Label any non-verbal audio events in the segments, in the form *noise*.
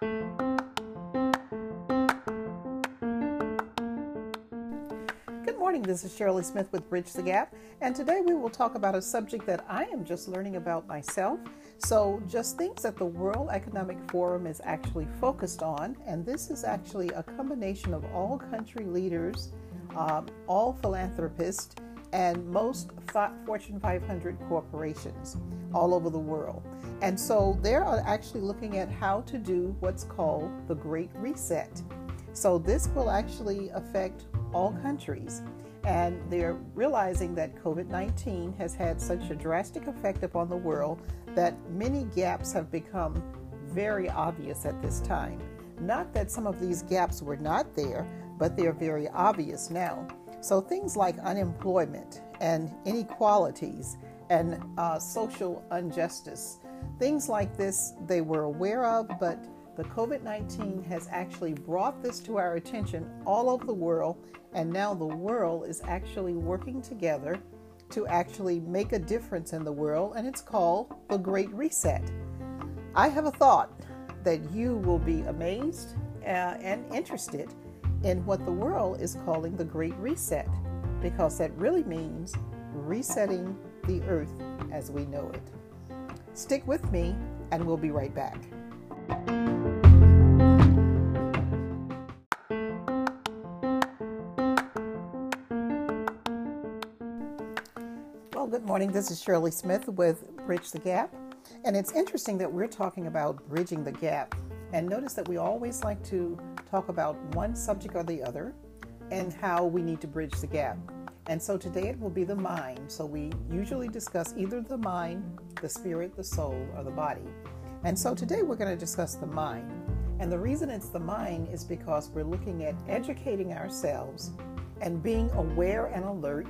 Good morning, this is Shirley Smith with Bridge the Gap, and today we will talk about a subject that I am just learning about myself. So, just things that the World Economic Forum is actually focused on, and this is actually a combination of all country leaders, um, all philanthropists, and most Fortune 500 corporations all over the world. And so they're actually looking at how to do what's called the Great Reset. So this will actually affect all countries. And they're realizing that COVID 19 has had such a drastic effect upon the world that many gaps have become very obvious at this time. Not that some of these gaps were not there, but they're very obvious now. So things like unemployment and inequalities and uh, social injustice, things like this they were aware of, but the COVID 19 has actually brought this to our attention all over the world, and now the world is actually working together to actually make a difference in the world, and it's called the Great Reset. I have a thought that you will be amazed uh, and interested in what the world is calling the Great Reset, because that really means resetting the earth as we know it. Stick with me, and we'll be right back. Well, good morning. This is Shirley Smith with Bridge the Gap. And it's interesting that we're talking about bridging the gap. And notice that we always like to talk about one subject or the other and how we need to bridge the gap. And so today it will be the mind. So we usually discuss either the mind, the spirit, the soul, or the body. And so today we're going to discuss the mind. And the reason it's the mind is because we're looking at educating ourselves and being aware and alert.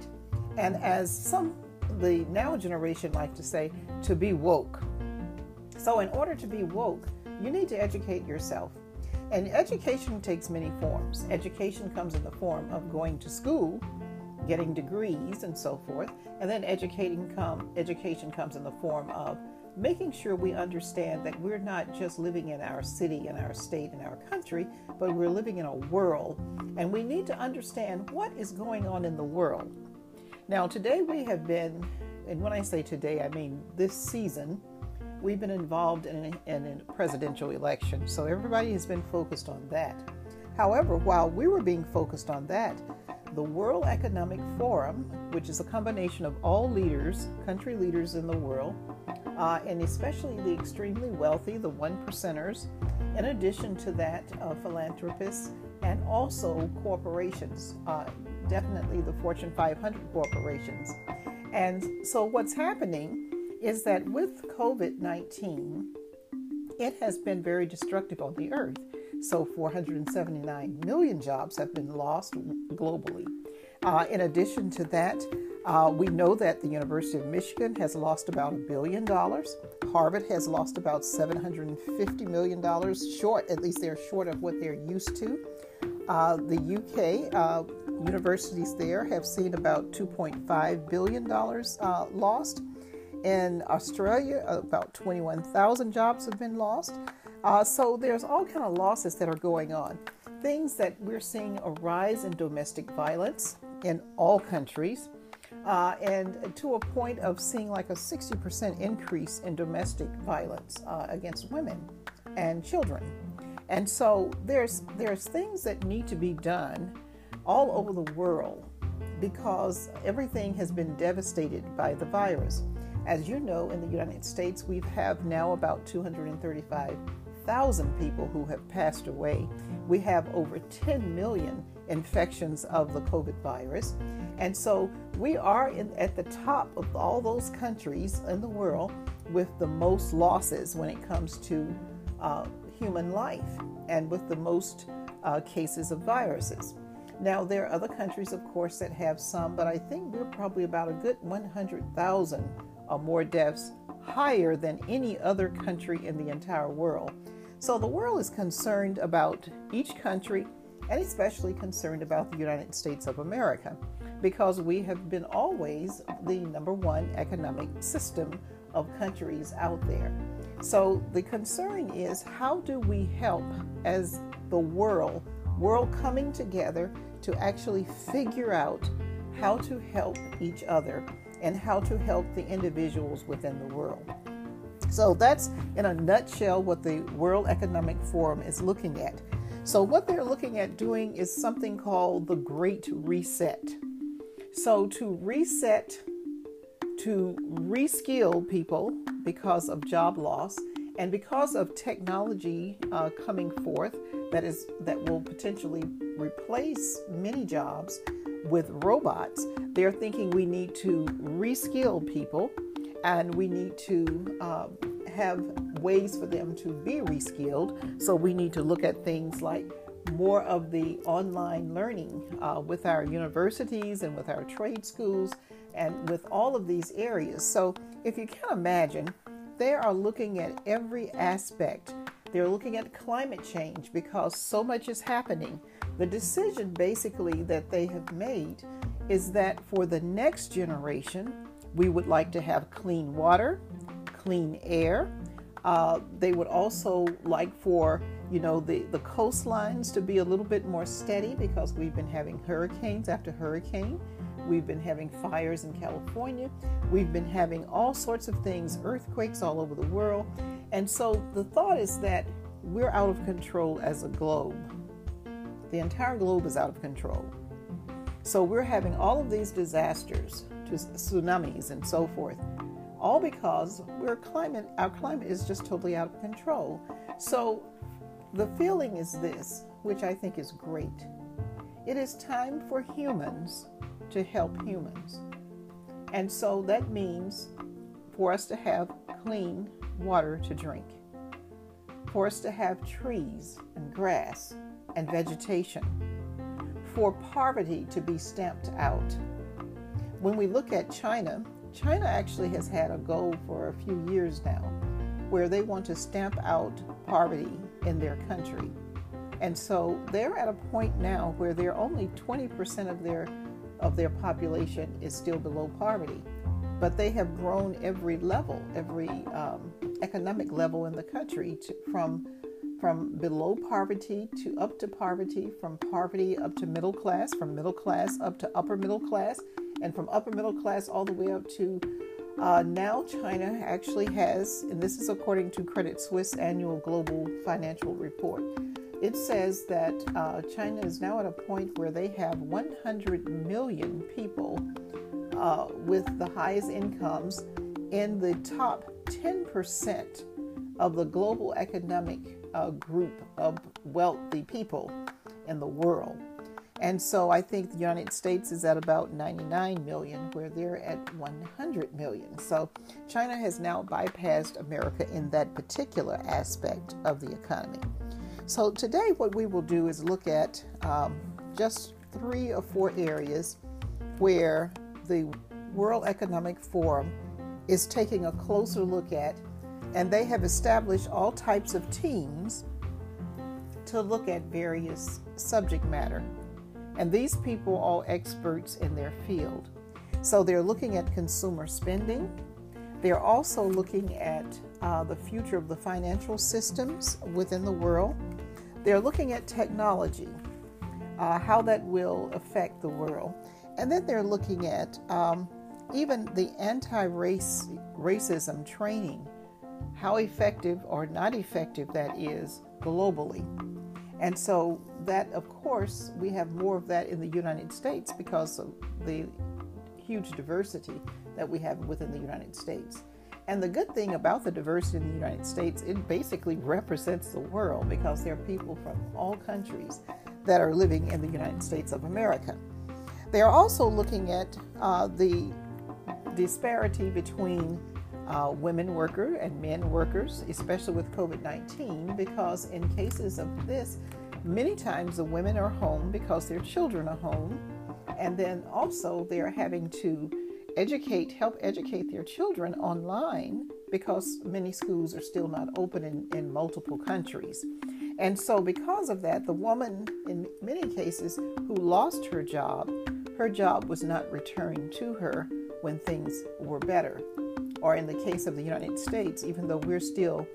And as some the now generation like to say, to be woke. So in order to be woke, you need to educate yourself. And education takes many forms. Education comes in the form of going to school getting degrees and so forth. And then educating come education comes in the form of making sure we understand that we're not just living in our city and our state and our country, but we're living in a world and we need to understand what is going on in the world. Now, today we have been, and when I say today, I mean this season, we've been involved in in a presidential election. So everybody has been focused on that. However, while we were being focused on that, the World Economic Forum, which is a combination of all leaders, country leaders in the world, uh, and especially the extremely wealthy, the one percenters, in addition to that, uh, philanthropists, and also corporations, uh, definitely the Fortune 500 corporations. And so, what's happening is that with COVID 19, it has been very destructive on the earth. So 479 million jobs have been lost globally. Uh, in addition to that, uh, we know that the University of Michigan has lost about a billion dollars. Harvard has lost about $750 million, short, at least they're short of what they're used to. Uh, the UK uh, universities there have seen about $2.5 billion uh, lost. In Australia, about 21,000 jobs have been lost. Uh, so there's all kind of losses that are going on. Things that we're seeing a rise in domestic violence in all countries, uh, and to a point of seeing like a 60% increase in domestic violence uh, against women and children. And so there's there's things that need to be done all over the world because everything has been devastated by the virus. As you know, in the United States, we have now about 235 1,000 people who have passed away. We have over 10 million infections of the COVID virus. And so we are in, at the top of all those countries in the world with the most losses when it comes to uh, human life and with the most uh, cases of viruses. Now, there are other countries, of course, that have some, but I think we're probably about a good 100,000 or more deaths higher than any other country in the entire world. So the world is concerned about each country and especially concerned about the United States of America because we have been always the number one economic system of countries out there. So the concern is how do we help as the world, world coming together to actually figure out how to help each other and how to help the individuals within the world. So that's in a nutshell what the World Economic Forum is looking at. So, what they're looking at doing is something called the Great Reset. So, to reset, to reskill people because of job loss and because of technology uh, coming forth that is that will potentially replace many jobs with robots, they're thinking we need to reskill people and we need to um, have ways for them to be reskilled. So we need to look at things like more of the online learning uh, with our universities and with our trade schools and with all of these areas. So if you can imagine, they are looking at every aspect. They're looking at climate change because so much is happening. The decision basically that they have made is that for the next generation, we would like to have clean water, clean air. Uh, they would also like for you know the, the coastlines to be a little bit more steady because we've been having hurricanes after hurricane. We've been having fires in California. We've been having all sorts of things, earthquakes all over the world. And so the thought is that we're out of control as a globe. The entire globe is out of control. So we're having all of these disasters, tsunamis and so forth, all because we're climate our climate is just totally out of control. So the feeling is this, which I think is great. It is time for humans to help humans. And so that means for us to have clean water to drink, for us to have trees and grass and vegetation, for poverty to be stamped out. When we look at China, China actually has had a goal for a few years now where they want to stamp out poverty in their country. And so they're at a point now where they're only 20% of their of their population is still below poverty. But they have grown every level, every um, economic level in the country to, from from below poverty to up to poverty, from poverty up to middle class, from middle class up to upper middle class, and from upper middle class all the way up to uh, now China actually has, and this is according to Credit Suisse annual global financial report. It says that uh, China is now at a point where they have 100 million people uh, with the highest incomes in the top 10% of the global economic uh, group of wealthy people in the world. And so I think the United States is at about 99 million, where they're at 100 million. So China has now bypassed America in that particular aspect of the economy. So today, what we will do is look at um, just three or four areas where the World Economic Forum is taking a closer look at and they have established all types of teams to look at various subject matter. And these people are experts in their field. So they're looking at consumer spending. They're also looking at uh, the future of the financial systems within the world. They're looking at technology, uh, how that will affect the world. And then they're looking at um, even the anti racism training how effective or not effective that is globally. And so, that of course, we have more of that in the United States because of the huge diversity that we have within the United States. And the good thing about the diversity in the United States, it basically represents the world because there are people from all countries that are living in the United States of America. They are also looking at uh, the disparity between uh, women worker and men workers, especially with COVID 19, because in cases of this, many times the women are home because their children are home, and then also they're having to educate, help educate their children online because many schools are still not open in, in multiple countries. And so, because of that, the woman, in many cases, who lost her job, her job was not returned to her when things were better or in the case of the United States, even though we're still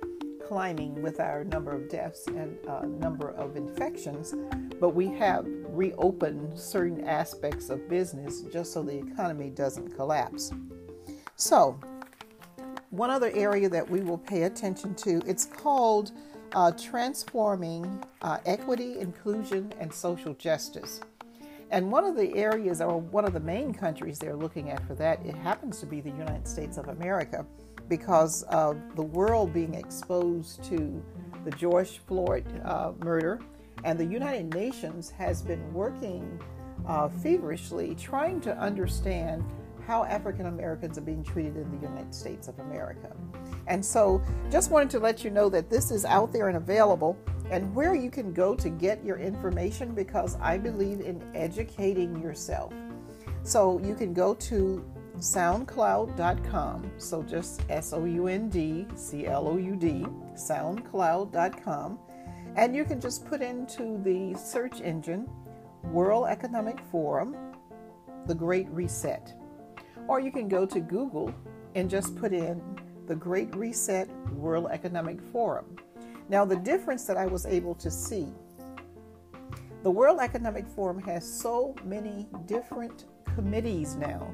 climbing with our number of deaths and uh, number of infections, but we have reopened certain aspects of business just so the economy doesn't collapse. So, one other area that we will pay attention to it's called uh, transforming uh, equity, inclusion, and social justice. And one of the areas, or one of the main countries they're looking at for that, it happens to be the United States of America, because of the world being exposed to the George Floyd uh, murder. And the United Nations has been working uh, feverishly trying to understand how African Americans are being treated in the United States of America. And so, just wanted to let you know that this is out there and available, and where you can go to get your information because I believe in educating yourself. So, you can go to soundcloud.com. So, just S O U N D C L O U D, soundcloud.com. And you can just put into the search engine World Economic Forum, The Great Reset. Or you can go to Google and just put in the Great Reset World Economic Forum. Now, the difference that I was able to see the World Economic Forum has so many different committees now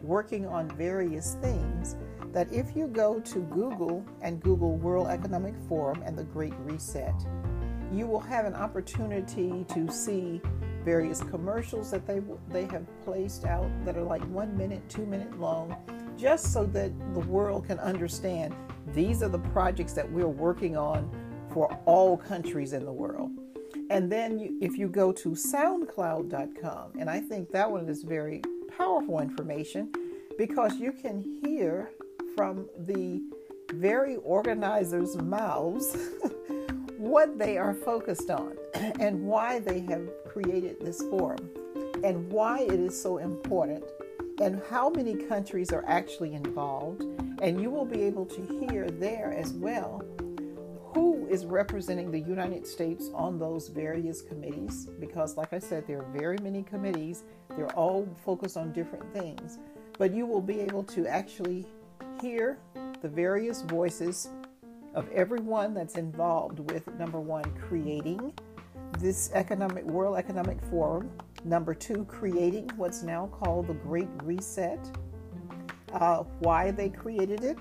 working on various things that if you go to Google and Google World Economic Forum and the Great Reset, you will have an opportunity to see various commercials that they they have placed out that are like one minute, two minute long, just so that the world can understand these are the projects that we're working on for all countries in the world. And then you, if you go to SoundCloud.com, and I think that one is very powerful information because you can hear from the very organizers' mouths *laughs* what they are focused on *clears throat* and why they have created this forum and why it is so important and how many countries are actually involved. And you will be able to hear there as well is representing the United States on those various committees. Because, like I said, there are very many committees, they're all focused on different things. But you will be able to actually hear the various voices of everyone that's involved with number one, creating this economic World Economic Forum. Number two, creating what's now called the Great Reset. Uh, why they created it,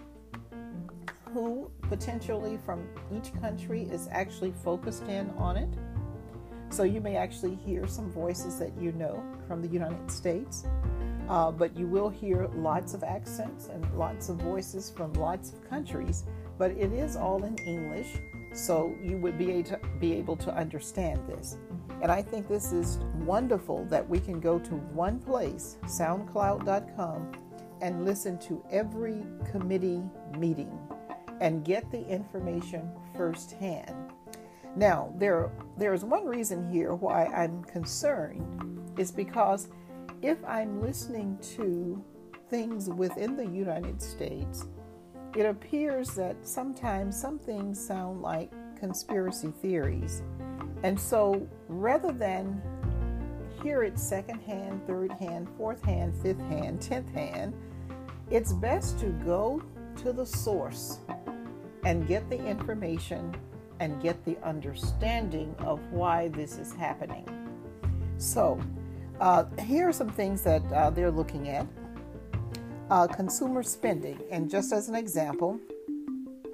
who potentially from each country is actually focused in on it. So you may actually hear some voices that you know from the United States, uh, but you will hear lots of accents and lots of voices from lots of countries. But it is all in English, so you would be be able to understand this. And I think this is wonderful that we can go to one place, soundcloud.com, and listen to every committee meeting and get the information firsthand. Now, there, there is one reason here why I'm concerned is because if I'm listening to things within the United States, it appears that sometimes some things sound like conspiracy theories. And so rather than hear it second hand, third hand, fourth hand, fifth hand, tenth hand, it's best to go to the source and get the information and get the understanding of why this is happening. So, uh, here are some things that uh, they're looking at uh, consumer spending. And just as an example,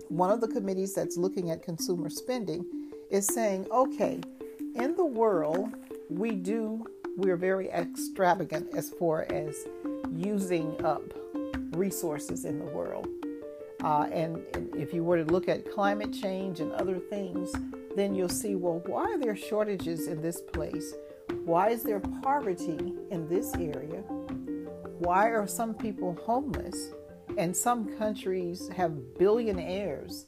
one of the committees that's looking at consumer spending is saying, okay, in the world, we do, we're very extravagant as far as using up resources in the world. Uh, and, if you were to look at climate change and other things, then you'll see well, why are there shortages in this place? Why is there poverty in this area? Why are some people homeless? And some countries have billionaires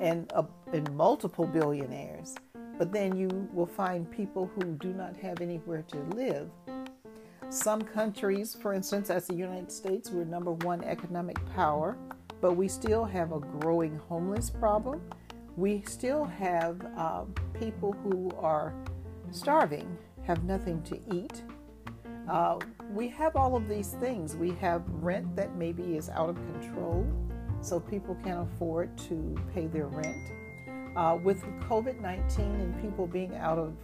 and, uh, and multiple billionaires. But then you will find people who do not have anywhere to live. Some countries, for instance, as the United States, we're number one economic power, but we still have a growing homeless problem. We still have uh, people who are starving, have nothing to eat. Uh, we have all of these things. We have rent that maybe is out of control, so people can't afford to pay their rent. Uh, with COVID 19 and people being out of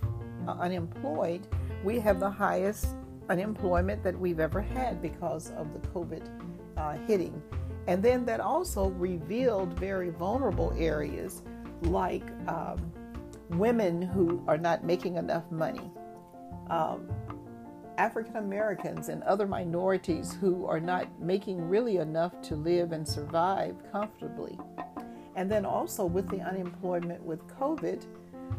uh, unemployed, we have the highest unemployment that we've ever had because of the COVID uh, hitting. And then that also revealed very vulnerable areas like um, women who are not making enough money, um, African Americans and other minorities who are not making really enough to live and survive comfortably. And then also with the unemployment with COVID,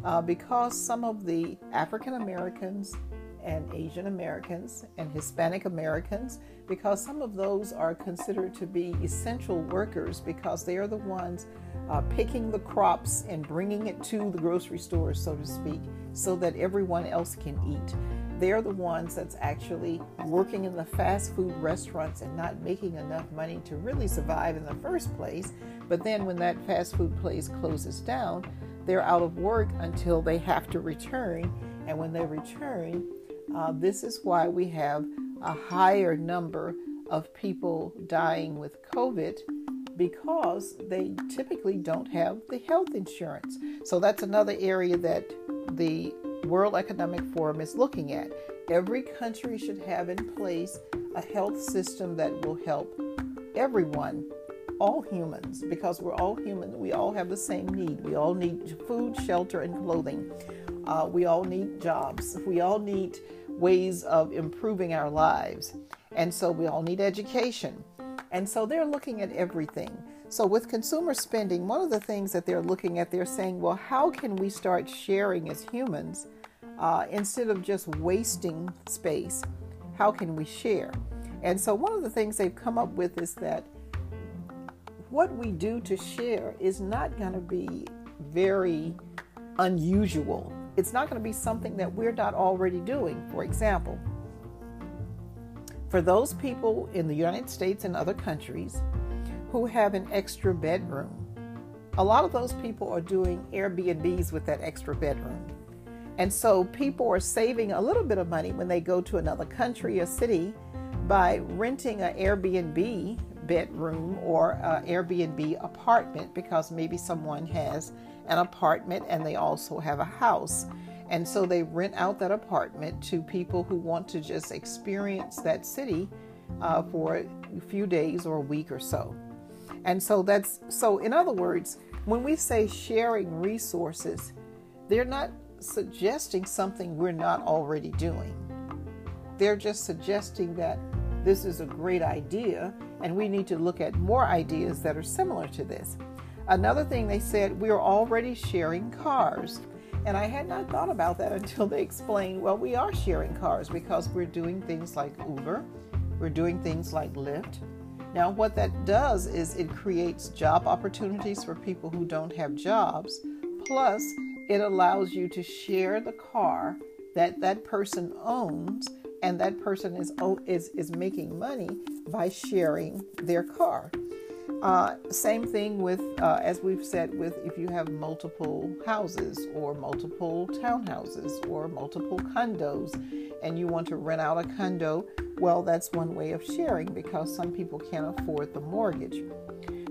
uh, because some of the African Americans and Asian Americans and Hispanic Americans, because some of those are considered to be essential workers because they are the ones uh, picking the crops and bringing it to the grocery stores, so to speak, so that everyone else can eat. They're the ones that's actually working in the fast food restaurants and not making enough money to really survive in the first place. But then when that fast food place closes down, they're out of work until they have to return. And when they return, uh, this is why we have a higher number of people dying with COVID because they typically don't have the health insurance. So that's another area that the World Economic Forum is looking at. Every country should have in place a health system that will help everyone, all humans, because we're all human. We all have the same need. We all need food, shelter, and clothing. Uh, we all need jobs. We all need ways of improving our lives. And so we all need education. And so they're looking at everything. So with consumer spending, one of the things that they're looking at, they're saying, well, how can we start sharing as humans uh, instead of just wasting space? How can we share? And so one of the things they've come up with is that what we do to share is not going to be very unusual. It's not going to be something that we're not already doing. For example, for those people in the United States and other countries who have an extra bedroom, a lot of those people are doing Airbnbs with that extra bedroom. And so people are saving a little bit of money when they go to another country or city by renting an Airbnb bedroom or an Airbnb apartment because maybe someone has an apartment and they also have a house. And so they rent out that apartment to people who want to just experience that city uh, for a few days or a week or so. And so that's so, in other words, when we say sharing resources, they're not suggesting something we're not already doing. They're just suggesting that this is a great idea and we need to look at more ideas that are similar to this. Another thing they said, we are already sharing cars. And I had not thought about that *laughs* until they explained, well, we are sharing cars because we're doing things like Uber, we're doing things like Lyft. Now, what that does is it creates job opportunities for people who don't have jobs, plus, it allows you to share the car that that person owns and that person is is is making money by sharing their car. Uh, same thing with, uh, as we've said, with if you have multiple houses or multiple townhouses or multiple condos and you want to rent out a condo, well, that's one way of sharing because some people can't afford the mortgage.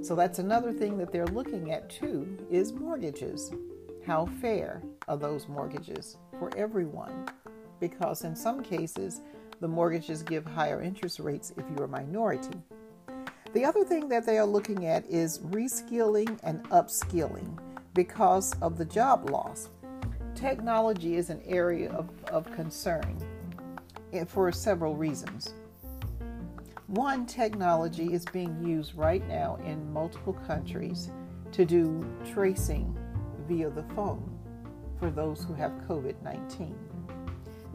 So that's another thing that they're looking at too is mortgages. How fair are those mortgages for everyone? Because in some cases, the mortgages give higher interest rates if you're a minority. The other thing that they are looking at is reskilling and upskilling because of the job loss. Technology is an area of, of concern eh, for several reasons. One, technology is being used right now in multiple countries to do tracing via the phone for those who have COVID 19.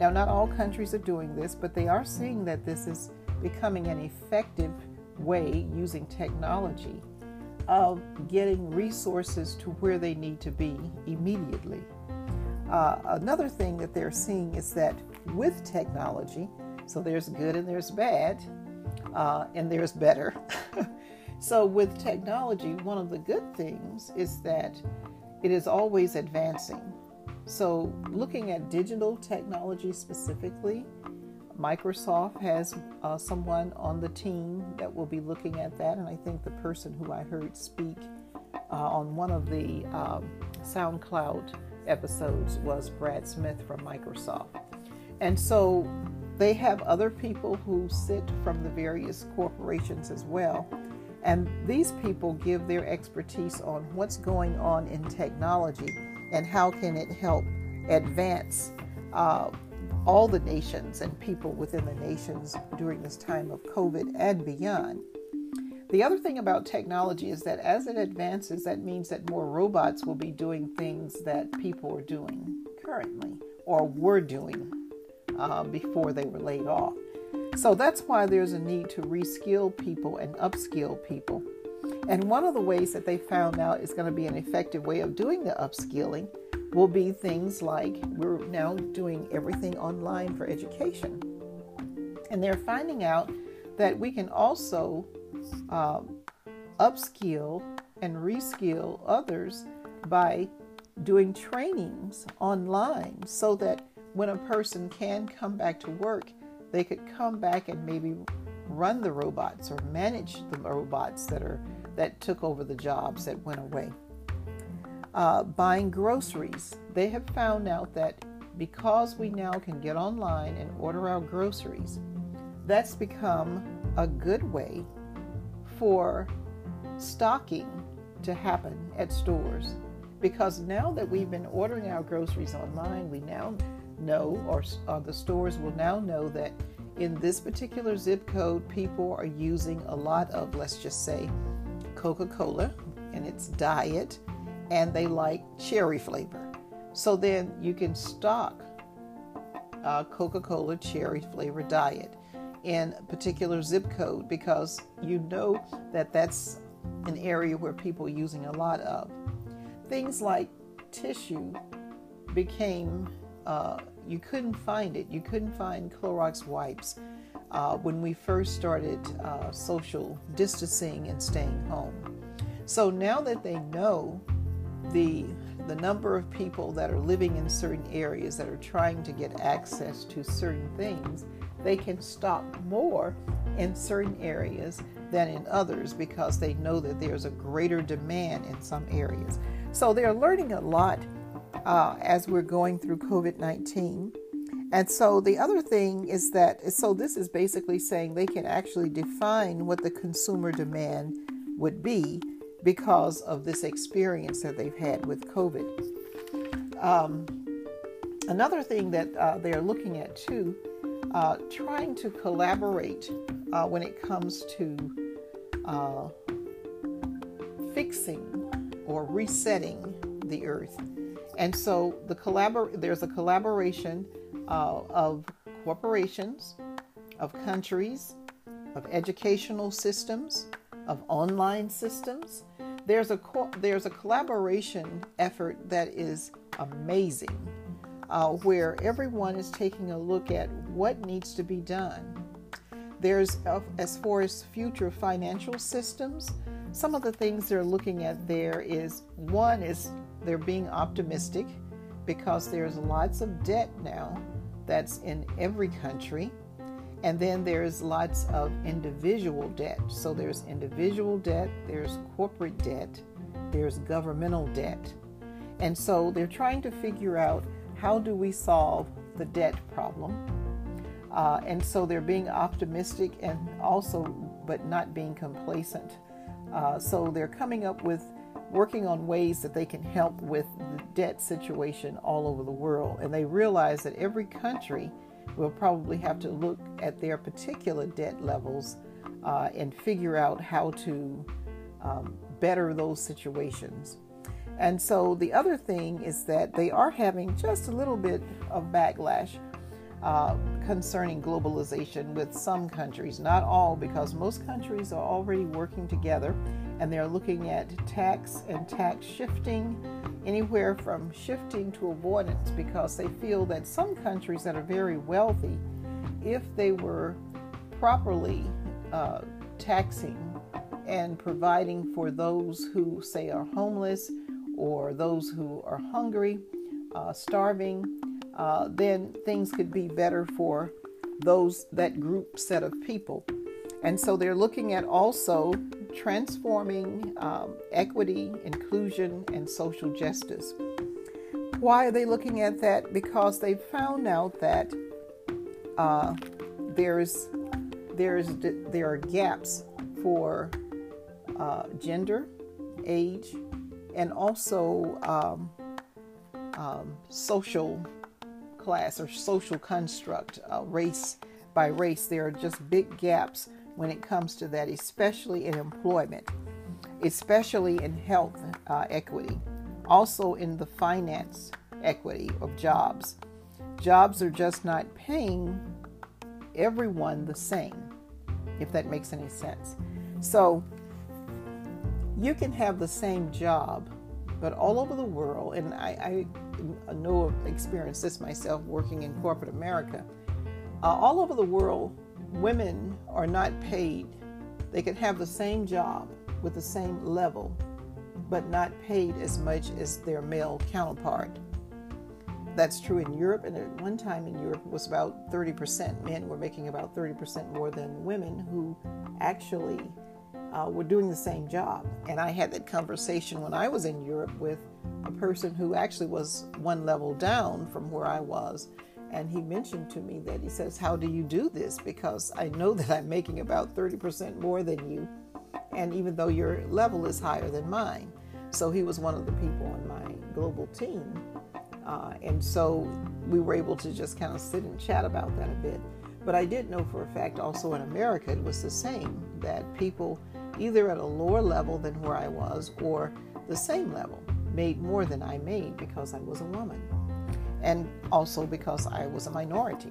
Now, not all countries are doing this, but they are seeing that this is becoming an effective way using technology of getting resources to where they need to be immediately. Uh, another thing that they're seeing is that with technology, so there's good and there's bad, uh, and there's better. *laughs* so, with technology, one of the good things is that it is always advancing. So, looking at digital technology specifically, Microsoft has uh, someone on the team that will be looking at that, and I think the person who I heard speak uh, on one of the um, SoundCloud episodes was Brad Smith from Microsoft. And so they have other people who sit from the various corporations as well. And these people give their expertise on what's going on in technology and how can it help advance uh, all the nations and people within the nations during this time of COVID and beyond. The other thing about technology is that as it advances, that means that more robots will be doing things that people are doing currently or were doing uh, before they were laid off. So that's why there's a need to reskill people and upskill people. And one of the ways that they found out is going to be an effective way of doing the upskilling will be things like we're now doing everything online for education. And they're finding out that we can also um, upskill and reskill others by doing trainings online so that when a person can come back to work, they could come back and maybe run the robots or manage the robots that are that took over the jobs that went away. Uh, buying groceries, they have found out that because we now can get online and order our groceries, that's become a good way for stocking to happen at stores. Because now that we've been ordering our groceries online, we now know, or, or the stores will now know that in this particular zip code, people are using a lot of, let's just say, Coca Cola and its diet, and they like cherry flavor. So then you can stock Coca Cola cherry flavor diet in a particular zip code because you know that that's an area where people are using a lot of. Things like tissue became, uh, you couldn't find it. You couldn't find Clorox wipes uh, when we first started uh, social distancing and staying home. So now that they know the the number of people that are living in certain areas that are trying to get access to certain things, they can stock more in certain areas than in others because they know that there's a greater demand in some areas. So they're learning a lot uh, as we're going through COVID 19. And so the other thing is that, so this is basically saying they can actually define what the consumer demand would be because of this experience that they've had with COVID. Um, another thing that uh, they're looking at too uh, trying to collaborate uh, when it comes to uh, fixing or resetting the earth. And so the collabor- there's a collaboration uh, of corporations, of countries, of educational systems, of online systems. There's a co- there's a collaboration effort that is amazing uh, where everyone is taking a look at what needs to be done. There's, uh, as far as future financial systems, some of the things they're looking at there is one is they're being optimistic because there's lots of debt now that's in every country. And then there's lots of individual debt. So there's individual debt, there's corporate debt, there's governmental debt. And so they're trying to figure out how do we solve the debt problem? Uh, and so they're being optimistic and also, but not being complacent. Uh, so they're coming up with working on ways that they can help with the debt situation all over the world. And they realize that every country will probably have to look at their particular debt levels uh, and figure out how to um, better those situations. And so the other thing is that they are having just a little bit of backlash uh, concerning globalization with some countries, not all, because most countries are already working together and they're looking at tax and tax shifting, anywhere from shifting to avoidance, because they feel that some countries that are very wealthy, if they were properly uh, taxing and providing for those who, say, are homeless or those who are hungry, uh, starving, uh, then things could be better for those that group set of people. And so they're looking at also transforming um, equity, inclusion, and social justice. Why are they looking at that? Because they've found out that uh, there's there's there are gaps for uh, gender, age, and also um, um, social class or social construct, uh, race by race. There are just big gaps when it comes to that, especially in employment, especially in health uh, equity, also in the finance equity of jobs. Jobs are just not paying everyone the same, if that makes any sense. So you can have the same job, but all over the world, and I, I know experienced this myself working in corporate America. Uh, all over the world, women are not paid. They can have the same job with the same level, but not paid as much as their male counterpart. That's true in Europe, and at one time in Europe it was about 30%. Men were making about 30% more than women who actually uh, were doing the same job. And I had that conversation when I was in Europe with a person who actually was one level down from where I was. And he mentioned to me that he says, How do you do this? Because I know that I'm making about 30% more than you. And even though your level is higher than mine. So he was one of the people on my global team uh, and so we were able to just kind of sit and chat about that a bit. But I did know for a fact also in America it was the same that people either at a lower level than where I was or the same level made more than I made because I was a woman and also because I was a minority.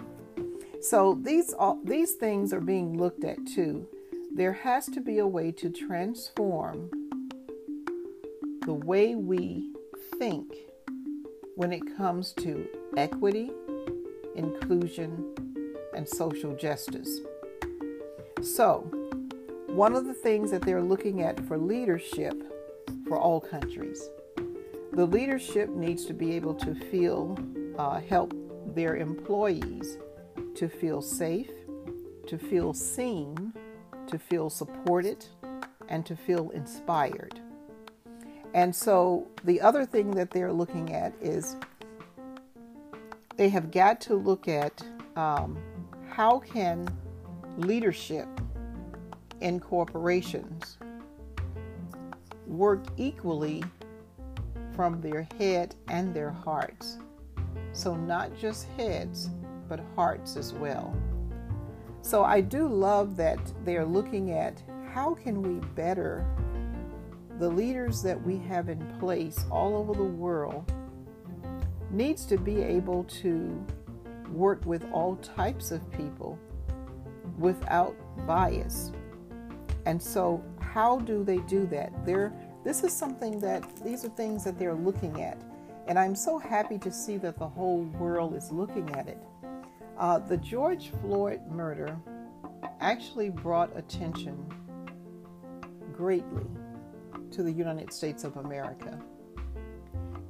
So these all, these things are being looked at too. There has to be a way to transform the way we think when it comes to equity, inclusion, and social justice. So, one of the things that they're looking at for leadership for all countries, the leadership needs to be able to feel, uh, help their employees to feel safe, to feel seen, to feel supported, and to feel inspired. And so the other thing that they're looking at is they have got to look at um, how can leadership in corporations work equally from their head and their hearts. So not just heads, but hearts as well. So I do love that they're looking at how can we better the leaders that we have in place all over the world needs to be able to work with all types of people without bias. And so how do they do that? They're, this is something that these are things that they're looking at. And I'm so happy to see that the whole world is looking at it. Uh, the George Floyd murder actually brought attention greatly to the United States of America.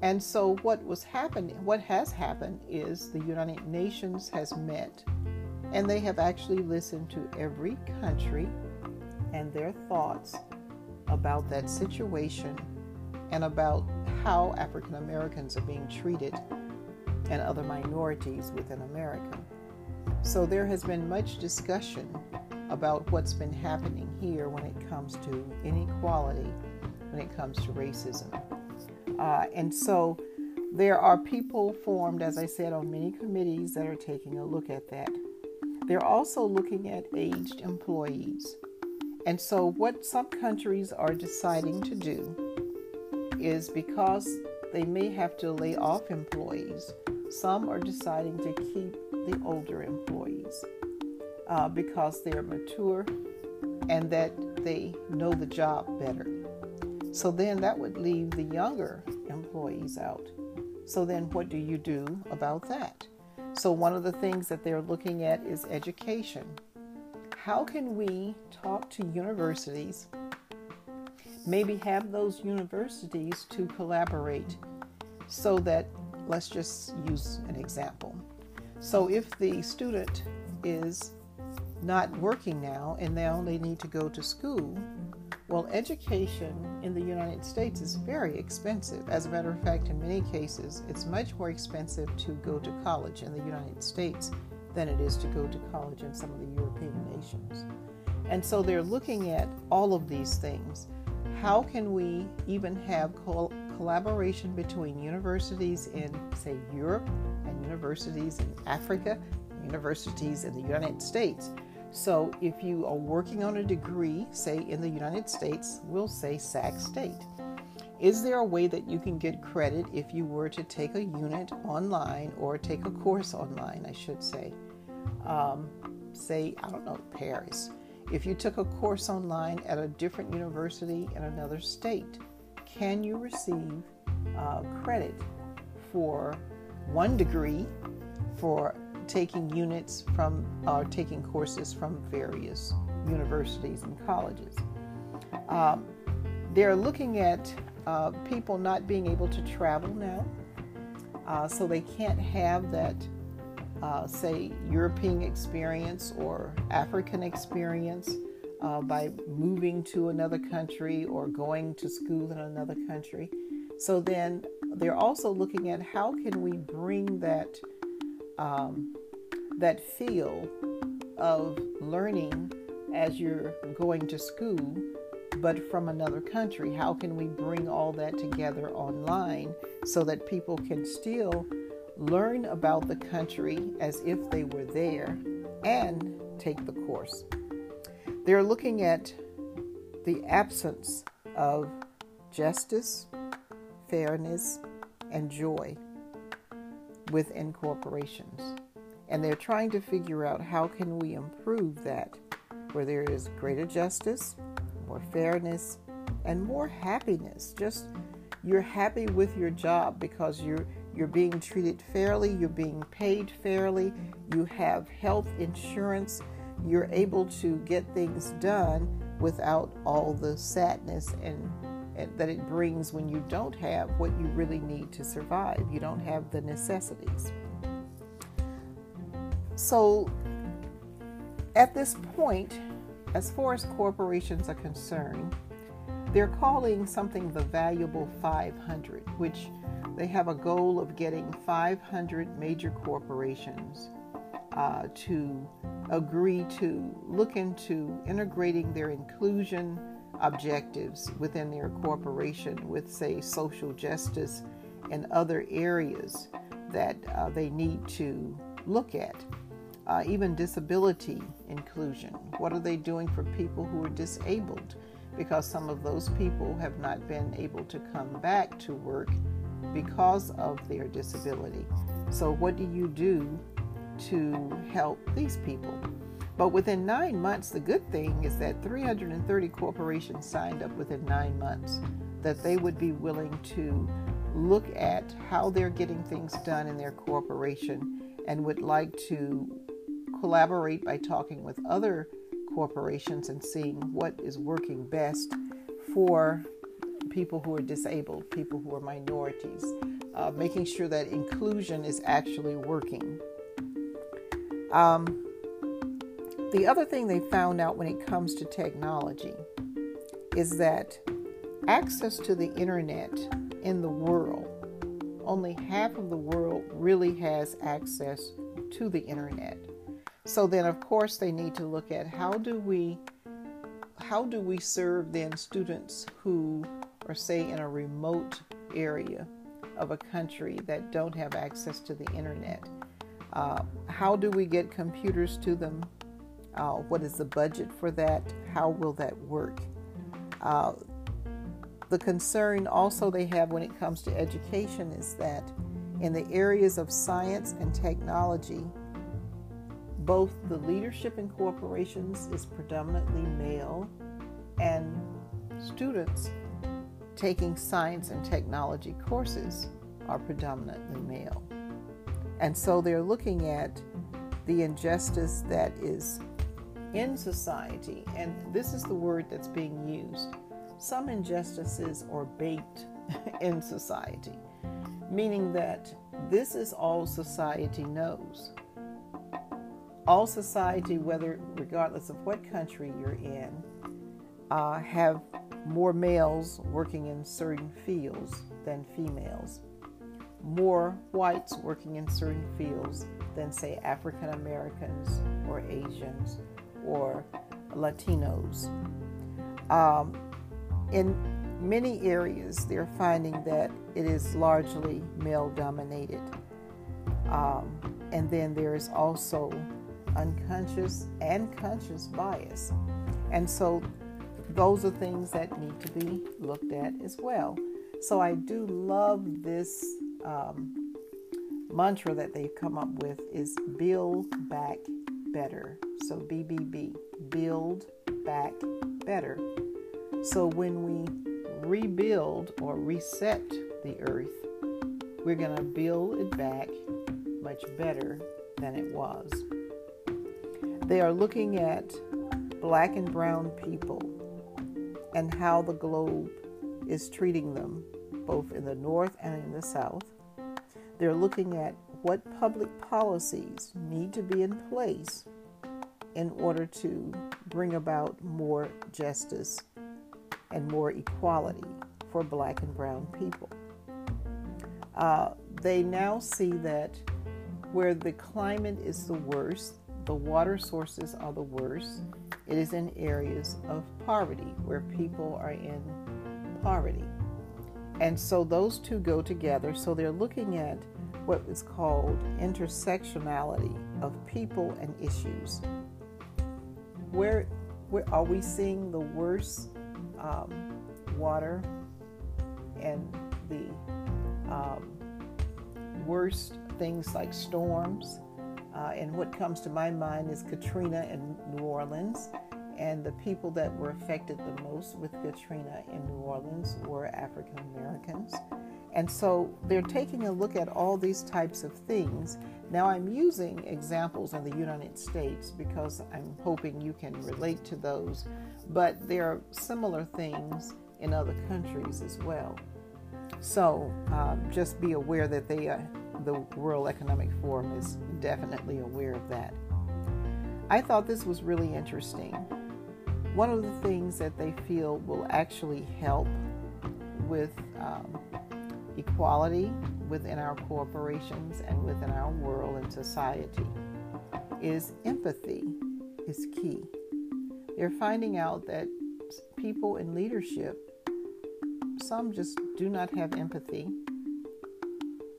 And so what was happening, what has happened is the United Nations has met and they have actually listened to every country and their thoughts about that situation and about how African Americans are being treated and other minorities within America. So there has been much discussion about what's been happening here when it comes to inequality when it comes to racism. Uh, and so there are people formed, as I said, on many committees that are taking a look at that. They're also looking at aged employees. And so, what some countries are deciding to do is because they may have to lay off employees, some are deciding to keep the older employees uh, because they're mature and that they know the job better. So then that would leave the younger employees out. So then what do you do about that? So one of the things that they're looking at is education. How can we talk to universities, maybe have those universities to collaborate so that, let's just use an example. So if the student is not working now and they need to go to school, Well, education in the United States is very expensive. As a matter of fact, in many cases, it's much more expensive to go to college in the United States than it is to go to college in some of the European nations. And so they're looking at all of these things. How can we even have col- collaboration between universities in, say, Europe and universities in Africa, universities in the United States? So if you are working on a degree, say in the United States, we'll say Sac State. Is there a way that you can get credit if you were to take a unit online or take a course online, I should say? Um, say, I don't know, Paris. If you took a course online at a different university in another state, can you receive uh, credit for one degree for taking units from or uh, taking courses from various universities and colleges? Um, they're looking at uh, people not being able to travel now, uh, so they can't have that uh, say, European experience or African experience uh, by moving to another country or going to school in another country. So then they're also looking at how can we bring that um, that feel of learning as you're going to school, but from another country. How can we bring all that together online so that people can still learn about the country as if they were there, and take the course. They're looking at the absence of justice, fairness, and joy within corporations. And they're trying to figure out how can we improve that where there is greater justice, more fairness, and more happiness. Just you're happy with your job because you're you're being treated fairly, you're being paid fairly, you have health insurance, you're able to get things done without all the sadness and, and, that it brings when you don't have what you really need to survive. You don't have the necessities. So, at this point, as far as corporations are concerned, they're calling something the valuable 500, which they have a goal of getting 500 major corporations uh, to agree to look into integrating their inclusion objectives within their corporation with, say, social justice and other areas that uh, they need to look at. Uh, even disability inclusion. What are they doing for people who are disabled? Because some of those people have not been able to come back to work because of their disability. So, what do you do to help these people? But within nine months, the good thing is that 330 corporations signed up within nine months that they would be willing to look at how they're getting things done in their corporation and would like to collaborate by talking with other corporations and seeing what is working best for people who are disabled, people who are minorities, uh, making sure that inclusion is actually working. Um, the other thing they found out when it comes to technology is that access to the internet in the world, only half of the world really has access to the internet. So then, of course, they need to look at how do we how do we serve then students who or say in a remote area of a country that don't have access to the internet. Uh, how do we get computers to them? Uh, what is the budget for that? How will that work? Uh, the concern also they have when it comes to education is that in the areas of science and technology, both the leadership in corporations is predominantly male and students taking science and technology courses are predominantly male. And so they're looking at the injustice that is in society, and this is the word that's being used. Some injustices are baked *laughs* in society, meaning that this is all society knows. All society, whether regardless of what country you're in, uh, have more males working in certain fields than females, more whites working in certain fields than, say, African Americans or Asians or Latinos. Um, in many areas, they're finding that it is largely male dominated. Um, and then there is also unconscious and conscious bias. And so those are things that need to be looked at as well. So I do love this um, mantra that they've come up with is build back better. So BBB, build back better. So when we rebuild or reset the earth, we're going to build it back much better than it was. They are looking at black and brown people and how the globe is treating them, both in the north and in the south. They're looking at what public policies need to be in place in order to bring about more justice and more equality for black and brown people. Uh, they now see that where the climate is the worst, the water sources are the worst, it is in areas of poverty where people are in poverty. And so those two go together. So they're looking at what is called intersectionality of people and issues. Where, where are we seeing the worst um, water and the um, worst things like storms. Uh, and what comes to my mind is Katrina in New Orleans. And the people that were affected the most with Katrina in New Orleans were African Americans. And so they're taking a look at all these types of things. Now, I'm using examples in the United States because I'm hoping you can relate to those but there are similar things in other countries as well. So um, just be aware that they, uh, the World Economic Forum is definitely aware of that. I thought this was really interesting. One of the things that they feel will actually help with um, equality within our corporations and within our world and society is empathy is key. They're finding out that people in leadership, some just do not have empathy.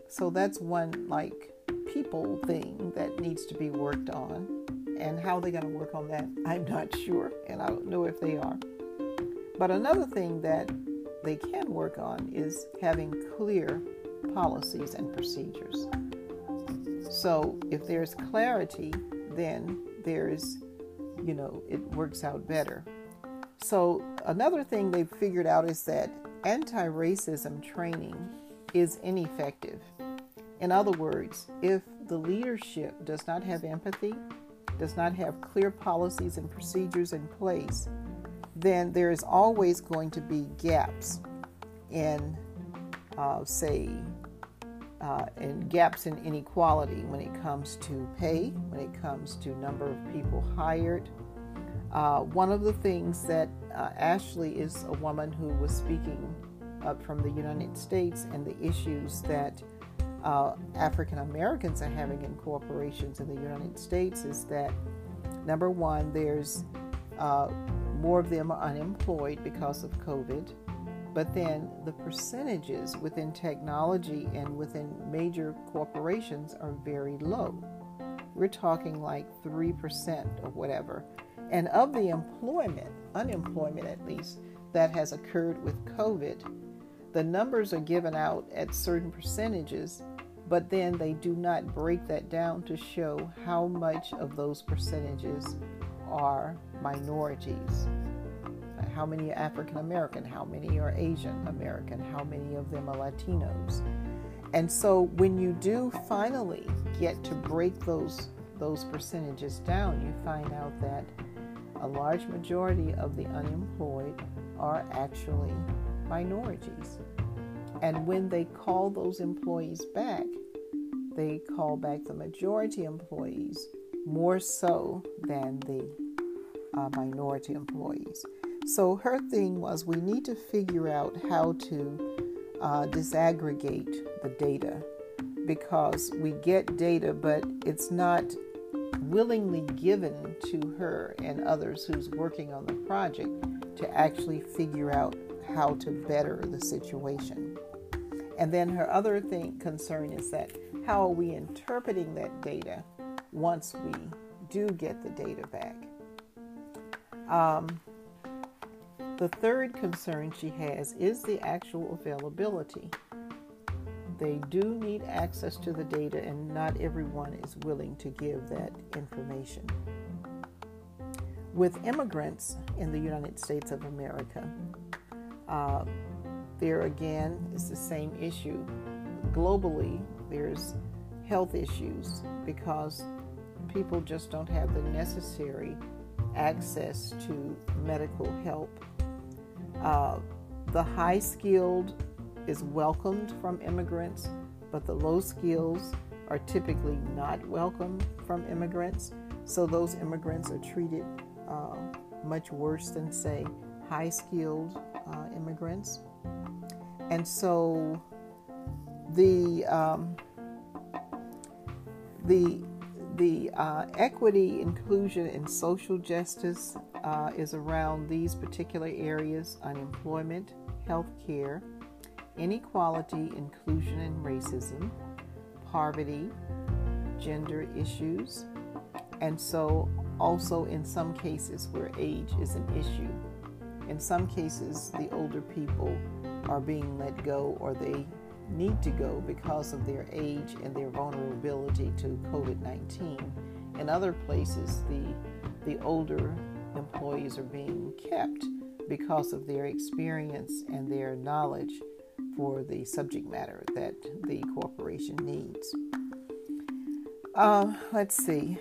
So that's one like people thing that needs to be worked on. And how they're going to work on that, I'm not *laughs* sure, and I don't know if they are. But another thing that they can work on is having clear policies and procedures. So if there's clarity, then there's you know, it works out better. So, another thing they've figured out is that anti racism training is ineffective. In other words, if the leadership does not have empathy, does not have clear policies and procedures in place, then there is always going to be gaps in, uh, say, uh, and gaps in inequality when it comes to pay, when it comes to number of people hired. Uh, one of the things that uh, Ashley is a woman who was speaking up from the United States and the issues that uh, African Americans are having in corporations in the United States is that number one, there's uh, more of them are unemployed because of COVID. But then the percentages within technology and within major corporations are very low. We're talking like 3% or whatever. And of the employment, unemployment at least, that has occurred with COVID, the numbers are given out at certain percentages, but then they do not break that down to show how much of those percentages are minorities how many are African American, how many are Asian American, how many of them are Latinos. And so when you do finally get to break those those percentages down, you find out that a large majority of the unemployed are actually minorities. And when they call those employees back, they call back the majority employees more so than the uh, minority employees. So her thing was we need to figure out how to uh, disaggregate the data because we get data, but it's not willingly given to her and others who's working on the project to actually figure out how to better the situation. And then her other thing concern is that how are we interpreting that data once we do get the data back? Um, the third concern she has is the actual availability. They do need access to the data, and not everyone is willing to give that information. With immigrants in the United States of America, uh, there again is the same issue. Globally, there's health issues because people just don't have the necessary access to medical help. Uh, the high skilled is welcomed from immigrants, but the low skills are typically not welcome from immigrants. So those immigrants are treated uh, much worse than, say, high skilled uh, immigrants. And so the um, the the uh, equity, inclusion, and social justice uh, is around these particular areas unemployment, health care, inequality, inclusion, and racism, poverty, gender issues, and so also in some cases where age is an issue. In some cases, the older people are being let go or they need to go because of their age and their vulnerability to COVID 19. In other places, the, the older employees are being kept because of their experience and their knowledge for the subject matter that the corporation needs. Uh, let's see.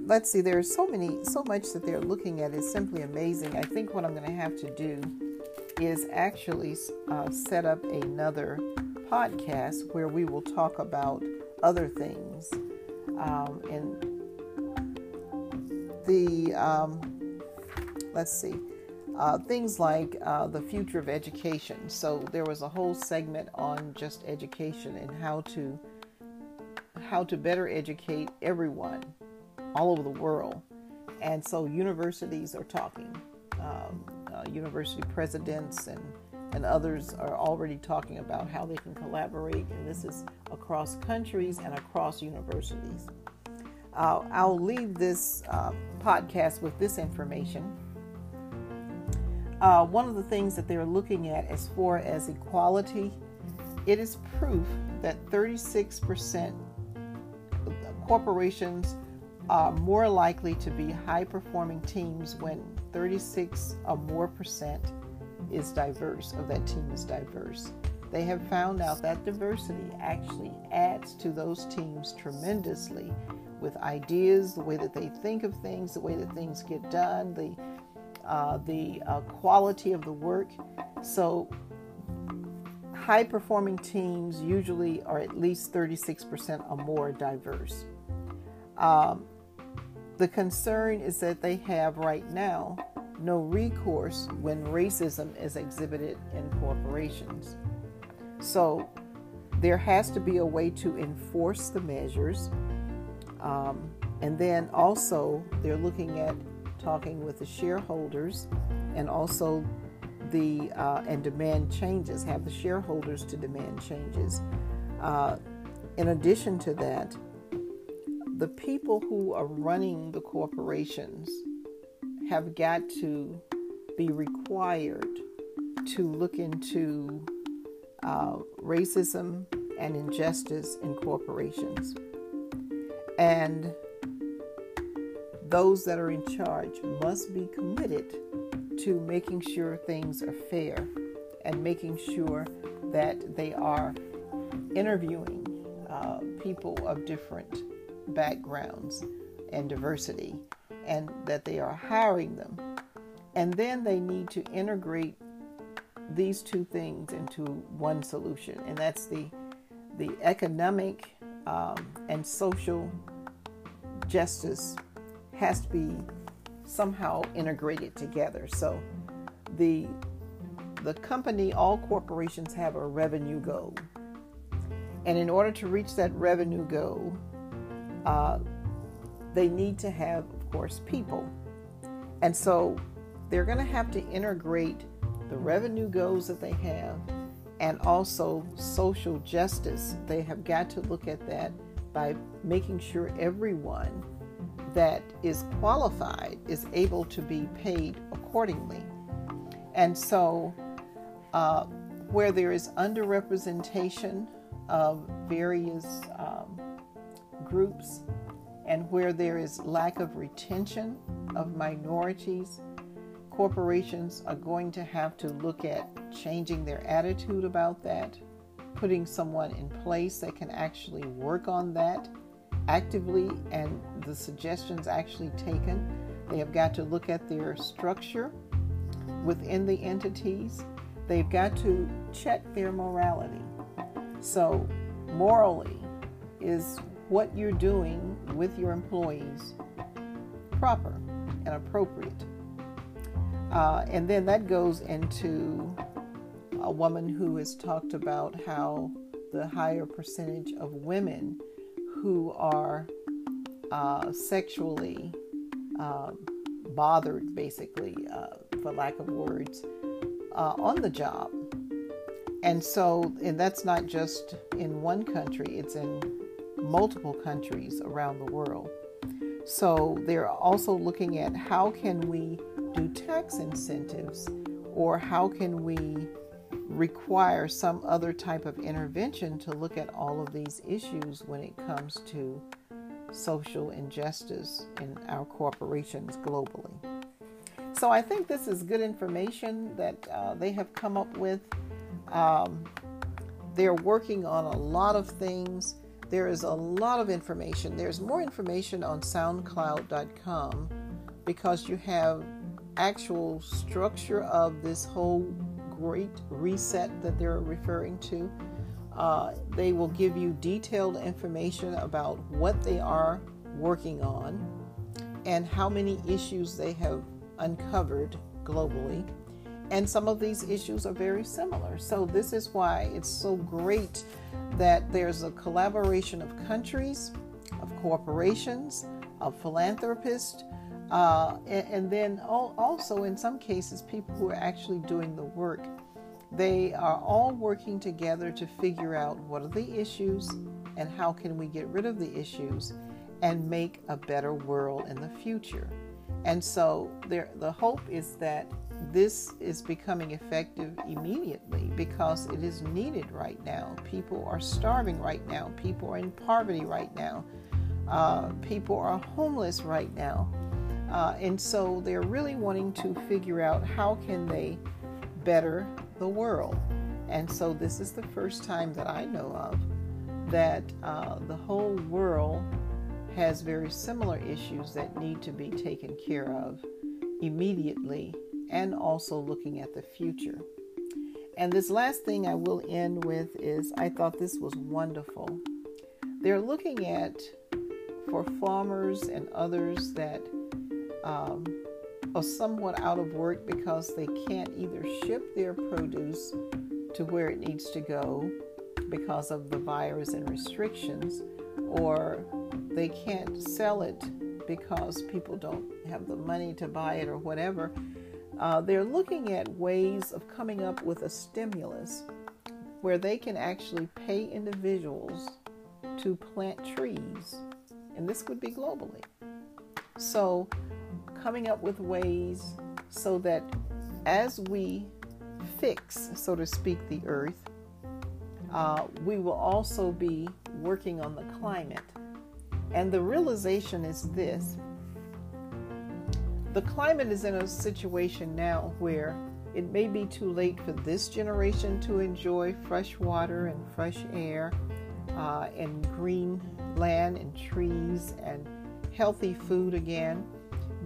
Let's see. There's so many, so much that they're looking at is simply amazing. I think what I'm going to have to do is actually uh, set up another podcast where we will talk about other things. Um, and the, um, let's see, uh, things like uh, the future of education. So there was a whole segment on just education and how to how to better educate everyone all over the world. And so universities are talking. Um, uh, university presidents and and others are already talking about how they can collaborate, and this is across countries and across universities. Uh, I'll leave this uh, podcast with this information uh, one of the things that they're looking at as far as equality, it is proof that 36% corporations are more likely to be high performing teams when 36 or more percent is diverse, of that team is diverse. They have found out that diversity actually adds to those teams tremendously with ideas, the way that they think of things, the way that things get done, the uh, the uh, quality of the work. So, high performing teams usually are at least 36% or more diverse. Um, the concern is that they have right now no recourse when racism is exhibited in corporations. So, there has to be a way to enforce the measures. Um, and then also, they're looking at talking with the shareholders and also the uh, and demand changes have the shareholders to demand changes uh, in addition to that the people who are running the corporations have got to be required to look into uh, racism and injustice in corporations. And those that are in charge must be committed to making sure things are fair and making sure that they are interviewing uh, people of different backgrounds and diversity and that they are hiring them. And then they need to integrate these two things into one solution, and that's the the economic um, and social justice has to be somehow integrated together. So the the company, all corporations have a revenue goal. And in order to reach that revenue goal, uh, they need to have, of course, people. And so they're going to have to integrate the revenue goals that they have and also social justice. They have got to look at that by making sure everyone that is qualified is able to be paid accordingly. And so, uh, where there is underrepresentation of various um, groups and where there is lack of retention of minorities, corporations are going to have to look at changing their attitude about that, putting someone in place that can actually work on that actively and the suggestions actually taken. They have got to look at their structure within the entities. They've got to check their morality. So, morally, is what you're doing with your employees proper and appropriate? Uh, and then that goes into a woman who has talked about how the higher percentage of women who are uh, sexually uh, bothered, basically, uh, for lack of words, uh, on the job. And so, and that's not just in one country, it's in multiple countries around the world. So they're also looking at how can we do tax incentives or how can we require some other type of intervention to look at all of these issues when it comes to social injustice in our corporations globally. So I think this is good information that uh, they have come up with. Um, they're working on a lot of things. There is a lot of information. There's more information on SoundCloud.com because you have actual structure of this whole great reset that they're referring to. Uh, they will give you detailed information about what they are working on and how many issues they have uncovered globally. And some of these issues are very similar. So, this is why it's so great that there's a collaboration of countries, of corporations, of philanthropists, uh, and, and, then also, in some cases, people who are actually doing the work. They are all working together to figure out what are the issues and how can we get rid of the issues and make a better world in the future. And so, there, the hope is that this is becoming effective immediately because it is needed right now. People are starving right now. People are in poverty right now. Uh, people are homeless right now. Uh, and so they're really wanting to figure out how can they better the world. And so this is the first time that I know of that uh, the whole world has very similar issues that need to be taken care of immediately and also looking at the future. And this last thing I will end with is I thought this was wonderful. They're looking at for farmers and others that um, are somewhat out of work because they can't either ship their produce to where it needs to go because of the virus and restrictions, or they can't sell it because people don't have the money to buy it or whatever. Uh, they're looking at ways of coming up with a stimulus where they can actually pay individuals to plant trees, and this would be globally. So, coming up with ways so that as we fix, so to speak, the earth, uh, we will also be working on the climate. And the realization is this the climate is in a situation now where it may be too late for this generation to enjoy fresh water and fresh air uh, and green land and trees and healthy food again.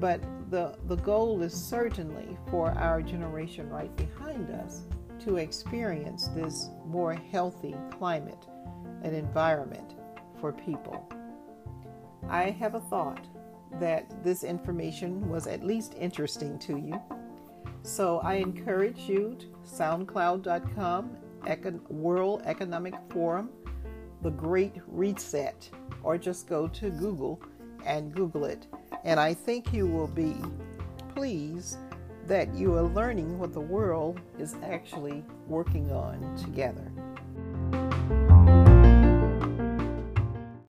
But the, the goal is certainly for our generation right behind us to experience this more healthy climate and environment for people. I have a thought that this information was at least interesting to you. So I encourage you to soundcloud.com, World Economic Forum, The Great Reset, or just go to Google and Google it. And I think you will be pleased that you are learning what the world is actually working on together.